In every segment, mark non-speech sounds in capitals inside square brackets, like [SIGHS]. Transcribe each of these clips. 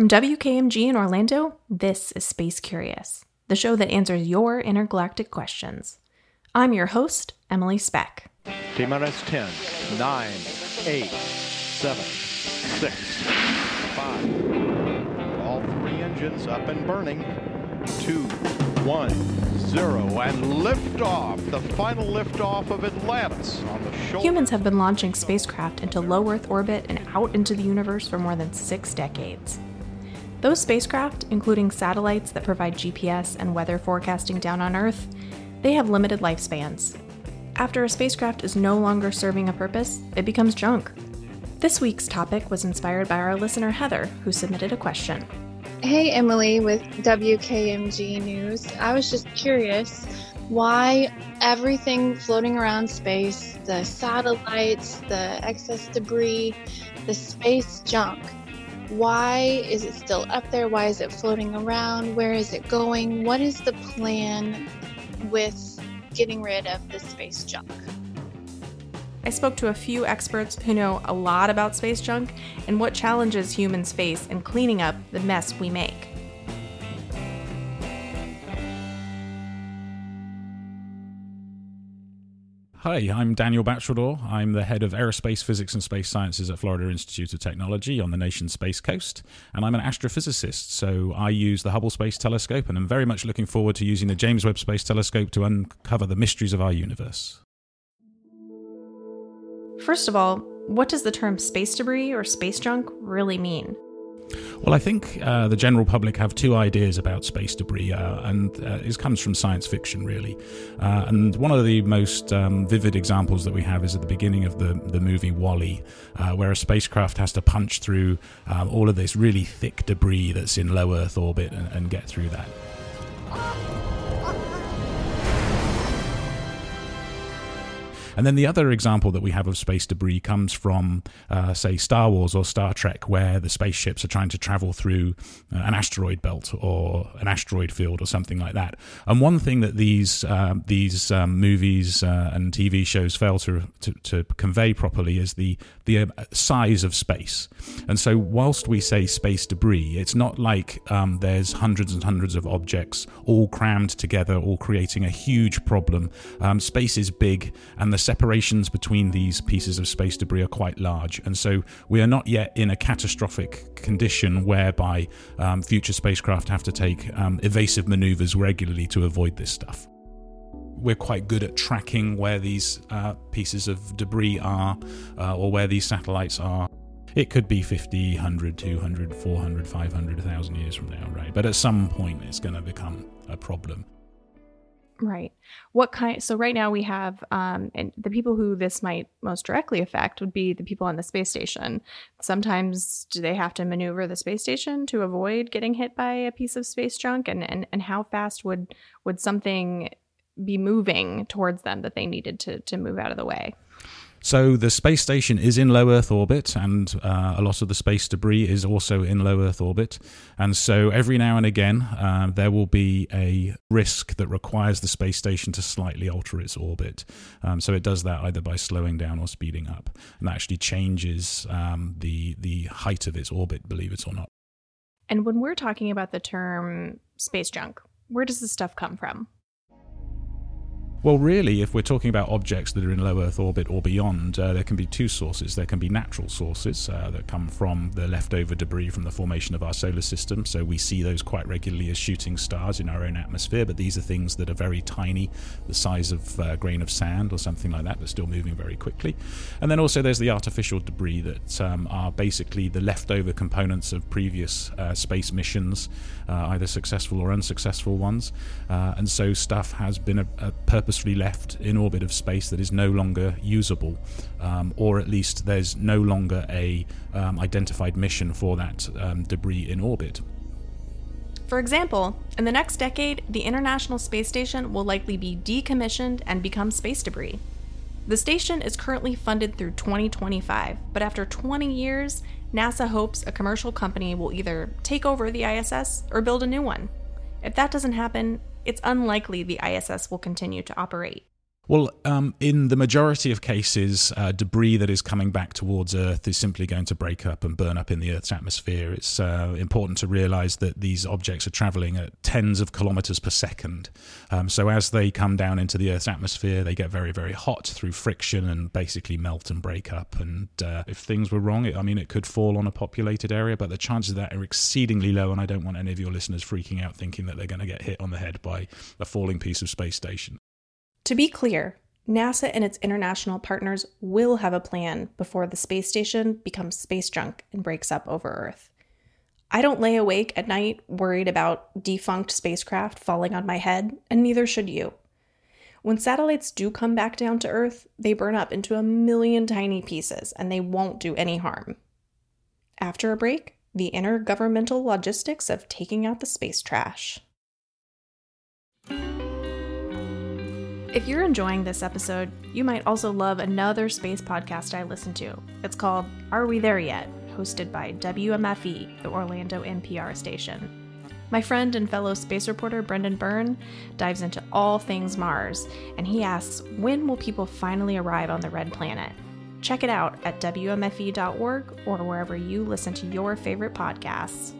From WKMG in Orlando, this is Space Curious, the show that answers your intergalactic questions. I'm your host, Emilee Speck. T-minus 10, 9, 8, 7, 6, 5. All three engines up and burning. 2, 1, 0. And liftoff, the final liftoff of Atlantis on the shoulder. Humans have been launching spacecraft into low Earth orbit and out into the universe for more than six decades. Those spacecraft, including satellites that provide GPS and weather forecasting down on Earth, they have limited lifespans. After a spacecraft is no longer serving a purpose, it becomes junk. This week's topic was inspired by our listener Heather, who submitted a question. Hey, Emilee with WKMG News. I was just curious why everything floating around space, the satellites, the excess debris, the space junk, why is it still up there? Why is it floating around? Where is it going? What is the plan with getting rid of the space junk? I spoke to a few experts who know a lot about space junk and what challenges humans face in cleaning up the mess we make. Hi, I'm Daniel Batcheldor. I'm the head of aerospace physics and space sciences at Florida Institute of Technology on the nation's space coast, and I'm an astrophysicist. So I use the Hubble Space Telescope, and I'm very much looking forward to using the James Webb Space Telescope to uncover the mysteries of our universe. First of all, what does the term space debris or space junk really mean? Well, I think uh, the general public have two ideas about space debris, uh, and uh, it comes from science fiction, really. Uh, and one of the most um, vivid examples that we have is at the beginning of the, the movie WALL-E, uh, where a spacecraft has to punch through um, all of this really thick debris that's in low Earth orbit and, and get through that. And then the other example that we have of space debris comes from, uh, say, Star Wars or Star Trek, where the spaceships are trying to travel through uh, an asteroid belt or an asteroid field or something like that. And one thing that these uh, these um, movies uh, and TV shows fail to, to, to convey properly is the the uh, size of space. And so, whilst we say space debris, it's not like um, there's hundreds and hundreds of objects all crammed together, all creating a huge problem. Um, space is big, and the separations between these pieces of space debris are quite large, and so we are not yet in a catastrophic condition whereby um, future spacecraft have to take um, evasive maneuvers regularly to avoid this stuff. We're quite good at tracking where these uh, pieces of debris are uh, or where these satellites are. It could be 50, 100, 200, 400, 500, 1,000 years from now, right? But at some point, it's going to become a problem. Right. What kind? So right now we have, um, and the people who this might most directly affect would be the people on the space station. Sometimes do they have to maneuver the space station to avoid getting hit by a piece of space junk? And and and how fast would would something be moving towards them that they needed to to move out of the way? So the space station is in low Earth orbit, and uh, a lot of the space debris is also in low Earth orbit. And so every now and again, uh, there will be a risk that requires the space station to slightly alter its orbit. Um, so it does that either by slowing down or speeding up, and that actually changes um, the the height of its orbit, believe it or not. And when we're talking about the term space junk, where does this stuff come from? Well, really, if we're talking about objects that are in low Earth orbit or beyond, uh, there can be two sources. There can be natural sources uh, that come from the leftover debris from the formation of our solar system. So we see those quite regularly as shooting stars in our own atmosphere, but these are things that are very tiny, the size of a grain of sand or something like that, but still moving very quickly. And then also there's the artificial debris that um, are basically the leftover components of previous uh, space missions, uh, either successful or unsuccessful ones. Uh, and so stuff has been a, a purpose purposefully left in orbit of space that is no longer usable, um, or at least there's no longer a um, identified mission for that um, debris in orbit. For example, in the next decade, the International Space Station will likely be decommissioned and become space debris. The station is currently funded through 2025, but after 20 years, NASA hopes a commercial company will either take over the ISS or build a new one. If that doesn't happen, it's unlikely the ISS will continue to operate. Well, um, in the majority of cases, uh, debris that is coming back towards Earth is simply going to break up and burn up in the Earth's atmosphere. It's uh, important to realize that these objects are traveling at tens of kilometers per second. Um, so as they come down into the Earth's atmosphere, they get very, very hot through friction and basically melt and break up. And uh, if things were wrong, it, I mean, it could fall on a populated area, but the chances of that are exceedingly low. And I don't want any of your listeners freaking out thinking that they're going to get hit on the head by a falling piece of space station. To be clear, NASA and its international partners will have a plan before the space station becomes space junk and breaks up over Earth. I don't lay awake at night worried about defunct spacecraft falling on my head, and neither should you. When satellites do come back down to Earth, they burn up into a million tiny pieces and they won't do any harm. After a break, the intergovernmental logistics of taking out the space trash. If you're enjoying this episode, you might also love another space podcast I listen to. It's called Are We There Yet? hosted by WMFE, the Orlando NPR station. My friend and fellow space reporter Brendan Byrne dives into all things Mars, and he asks when will people finally arrive on the red planet? Check it out at WMFE.org or wherever you listen to your favorite podcasts.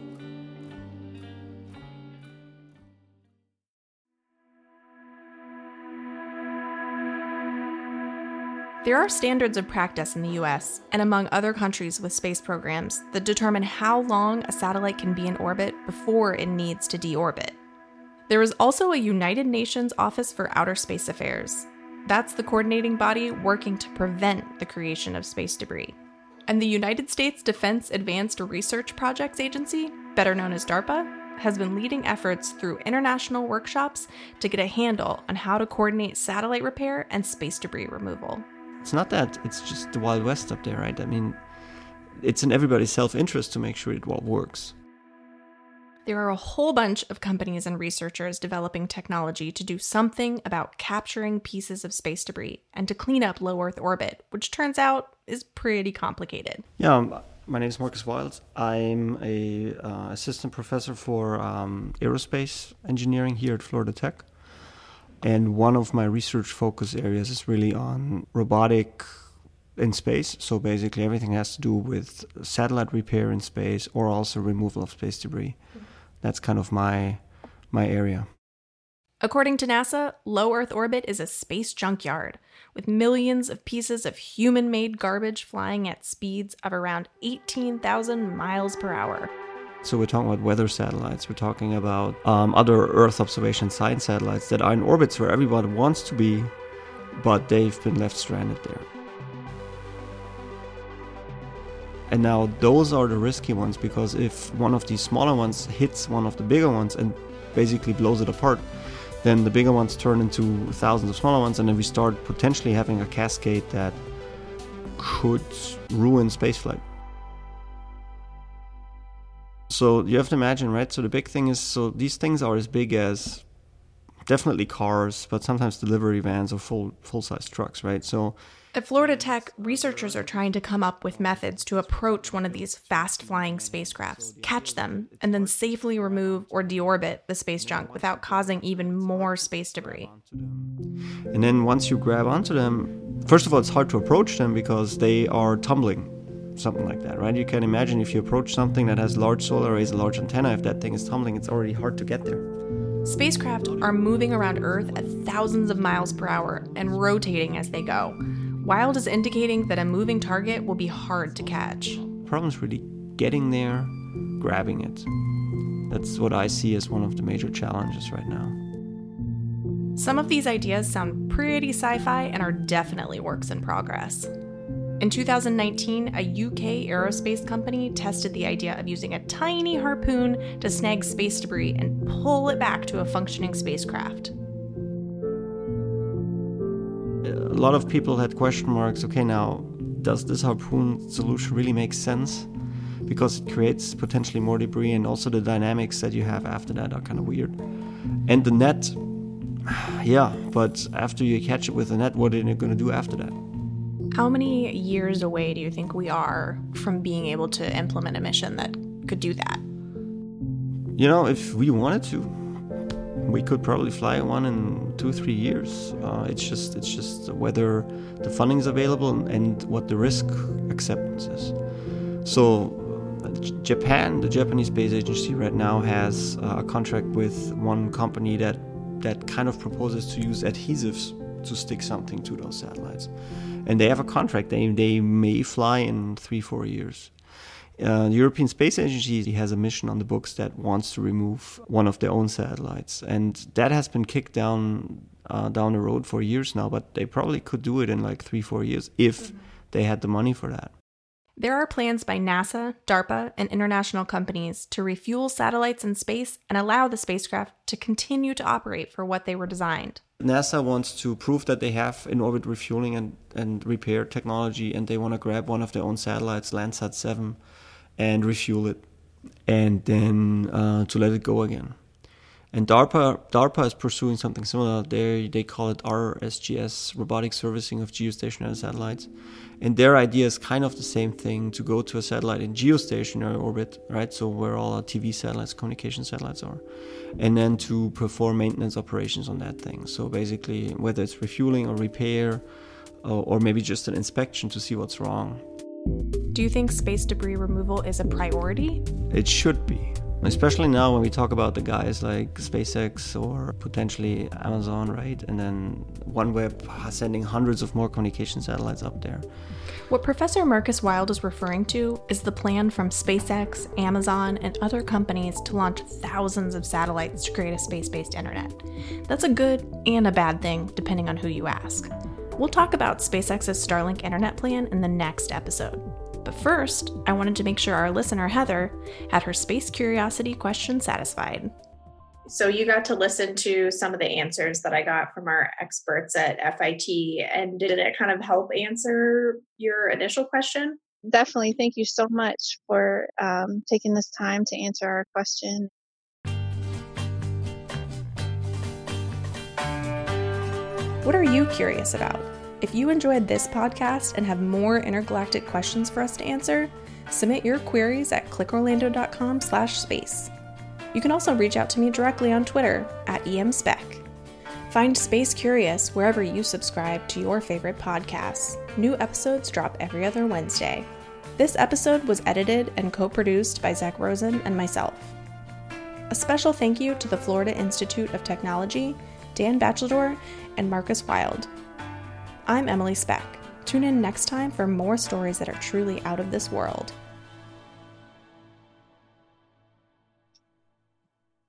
There are standards of practice in the US and among other countries with space programs that determine how long a satellite can be in orbit before it needs to deorbit. There is also a United Nations Office for Outer Space Affairs. That's the coordinating body working to prevent the creation of space debris. And the United States Defense Advanced Research Projects Agency, better known as DARPA, has been leading efforts through international workshops to get a handle on how to coordinate satellite repair and space debris removal. It's not that, it's just the Wild West up there, right? I mean, it's in everybody's self interest to make sure it all works. There are a whole bunch of companies and researchers developing technology to do something about capturing pieces of space debris and to clean up low Earth orbit, which turns out is pretty complicated. Yeah, um, my name is Markus Wilds. I'm a uh, assistant professor for um, aerospace engineering here at Florida Tech. And one of my research focus areas is really on robotic in space. So basically, everything has to do with satellite repair in space or also removal of space debris. That's kind of my my area. According to NASA, low Earth orbit is a space junkyard with millions of pieces of human made garbage flying at speeds of around 18,000 miles per hour. So we're talking about weather satellites. We're talking about um, other Earth observation science satellites that are in orbits where everyone wants to be, but they've been left stranded there. And now those are the risky ones because if one of these smaller ones hits one of the bigger ones and basically blows it apart, then the bigger ones turn into thousands of smaller ones, and then we start potentially having a cascade that could ruin spaceflight. So you have to imagine, right? So the big thing is, so these things are as big as definitely cars, but sometimes delivery vans or full full size trucks, right? So at Florida Tech, researchers are trying to come up with methods to approach one of these fast flying spacecrafts, catch them, and then safely remove or deorbit the space junk without causing even more space debris. And then once you grab onto them, first of all, it's hard to approach them because they are tumbling something like that, right? You can imagine if you approach something that has large solar arrays, a large antenna, if that thing is tumbling, it's already hard to get there. Spacecraft are moving around Earth at thousands of miles per hour and rotating as they go. Wilde is indicating that a moving target will be hard to catch. The problem is really getting there, grabbing it. That's what I see as one of the major challenges right now. Some of these ideas sound pretty sci fi and are definitely works in progress. In 2019, a UK aerospace company tested the idea of using a tiny harpoon to snag space debris and pull it back to a functioning spacecraft. A lot of people had question marks okay, now, does this harpoon solution really make sense? Because it creates potentially more debris, and also the dynamics that you have after that are kind of weird. And the net, [SIGHS] yeah, but after you catch it with the net, what are you going to do after that? How many years away do you think we are from being able to implement a mission that could do that? You know, if we wanted to, we could probably fly one in two three years. Uh, it's just it's just whether the funding is available and what the risk acceptance is. So. Japan, the Japanese space agency, right now has uh, a contract with one company that that kind of proposes to use adhesives to stick something to those satellites, and they have a contract. They they may fly in three four years. Uh, the European Space Agency has a mission on the books that wants to remove one of their own satellites, and that has been kicked down uh, down the road for years now. But they probably could do it in like three, four years if they had the money for that. There are plans by NASA, DARPA, and international companies to refuel satellites in space and allow the spacecraft to continue to operate for what they were designed. NASA wants to prove that they have in orbit refueling and, and repair technology, and they want to grab one of their own satellites, Landsat 7, and refuel it, and then uh, to let it go again. And DARPA DARPA is pursuing something similar. They they call it RSGS, robotic servicing of geostationary satellites, and their idea is kind of the same thing: to go to a satellite in geostationary orbit, right? So where all our TV satellites, communication satellites are, and then to perform maintenance operations on that thing. So basically, whether it's refueling or repair, or, or maybe just an inspection to see what's wrong. Do you think space debris removal is a priority? It should be. Especially now when we talk about the guys like SpaceX or potentially Amazon, right? And then OneWeb sending hundreds of more communication satellites up there. What Professor Markus Wilde is referring to is the plan from SpaceX, Amazon, and other companies to launch thousands of satellites to create a space based internet. That's a good and a bad thing, depending on who you ask. We'll talk about SpaceX's Starlink internet plan in the next episode. But first, I wanted to make sure our listener, Heather, had her space curiosity question satisfied. So, you got to listen to some of the answers that I got from our experts at FIT, and did it kind of help answer your initial question? Definitely. Thank you so much for um, taking this time to answer our question. What are you curious about? If you enjoyed this podcast and have more intergalactic questions for us to answer, submit your queries at clickorlando.com slash space. You can also reach out to me directly on Twitter at emspec. Find Space Curious wherever you subscribe to your favorite podcasts. New episodes drop every other Wednesday. This episode was edited and co-produced by Zach Rosen and myself. A special thank you to the Florida Institute of Technology, Dan Batcheldor, and Markus Wilde I'm Emilee Speck. Tune in next time for more stories that are truly out of this world.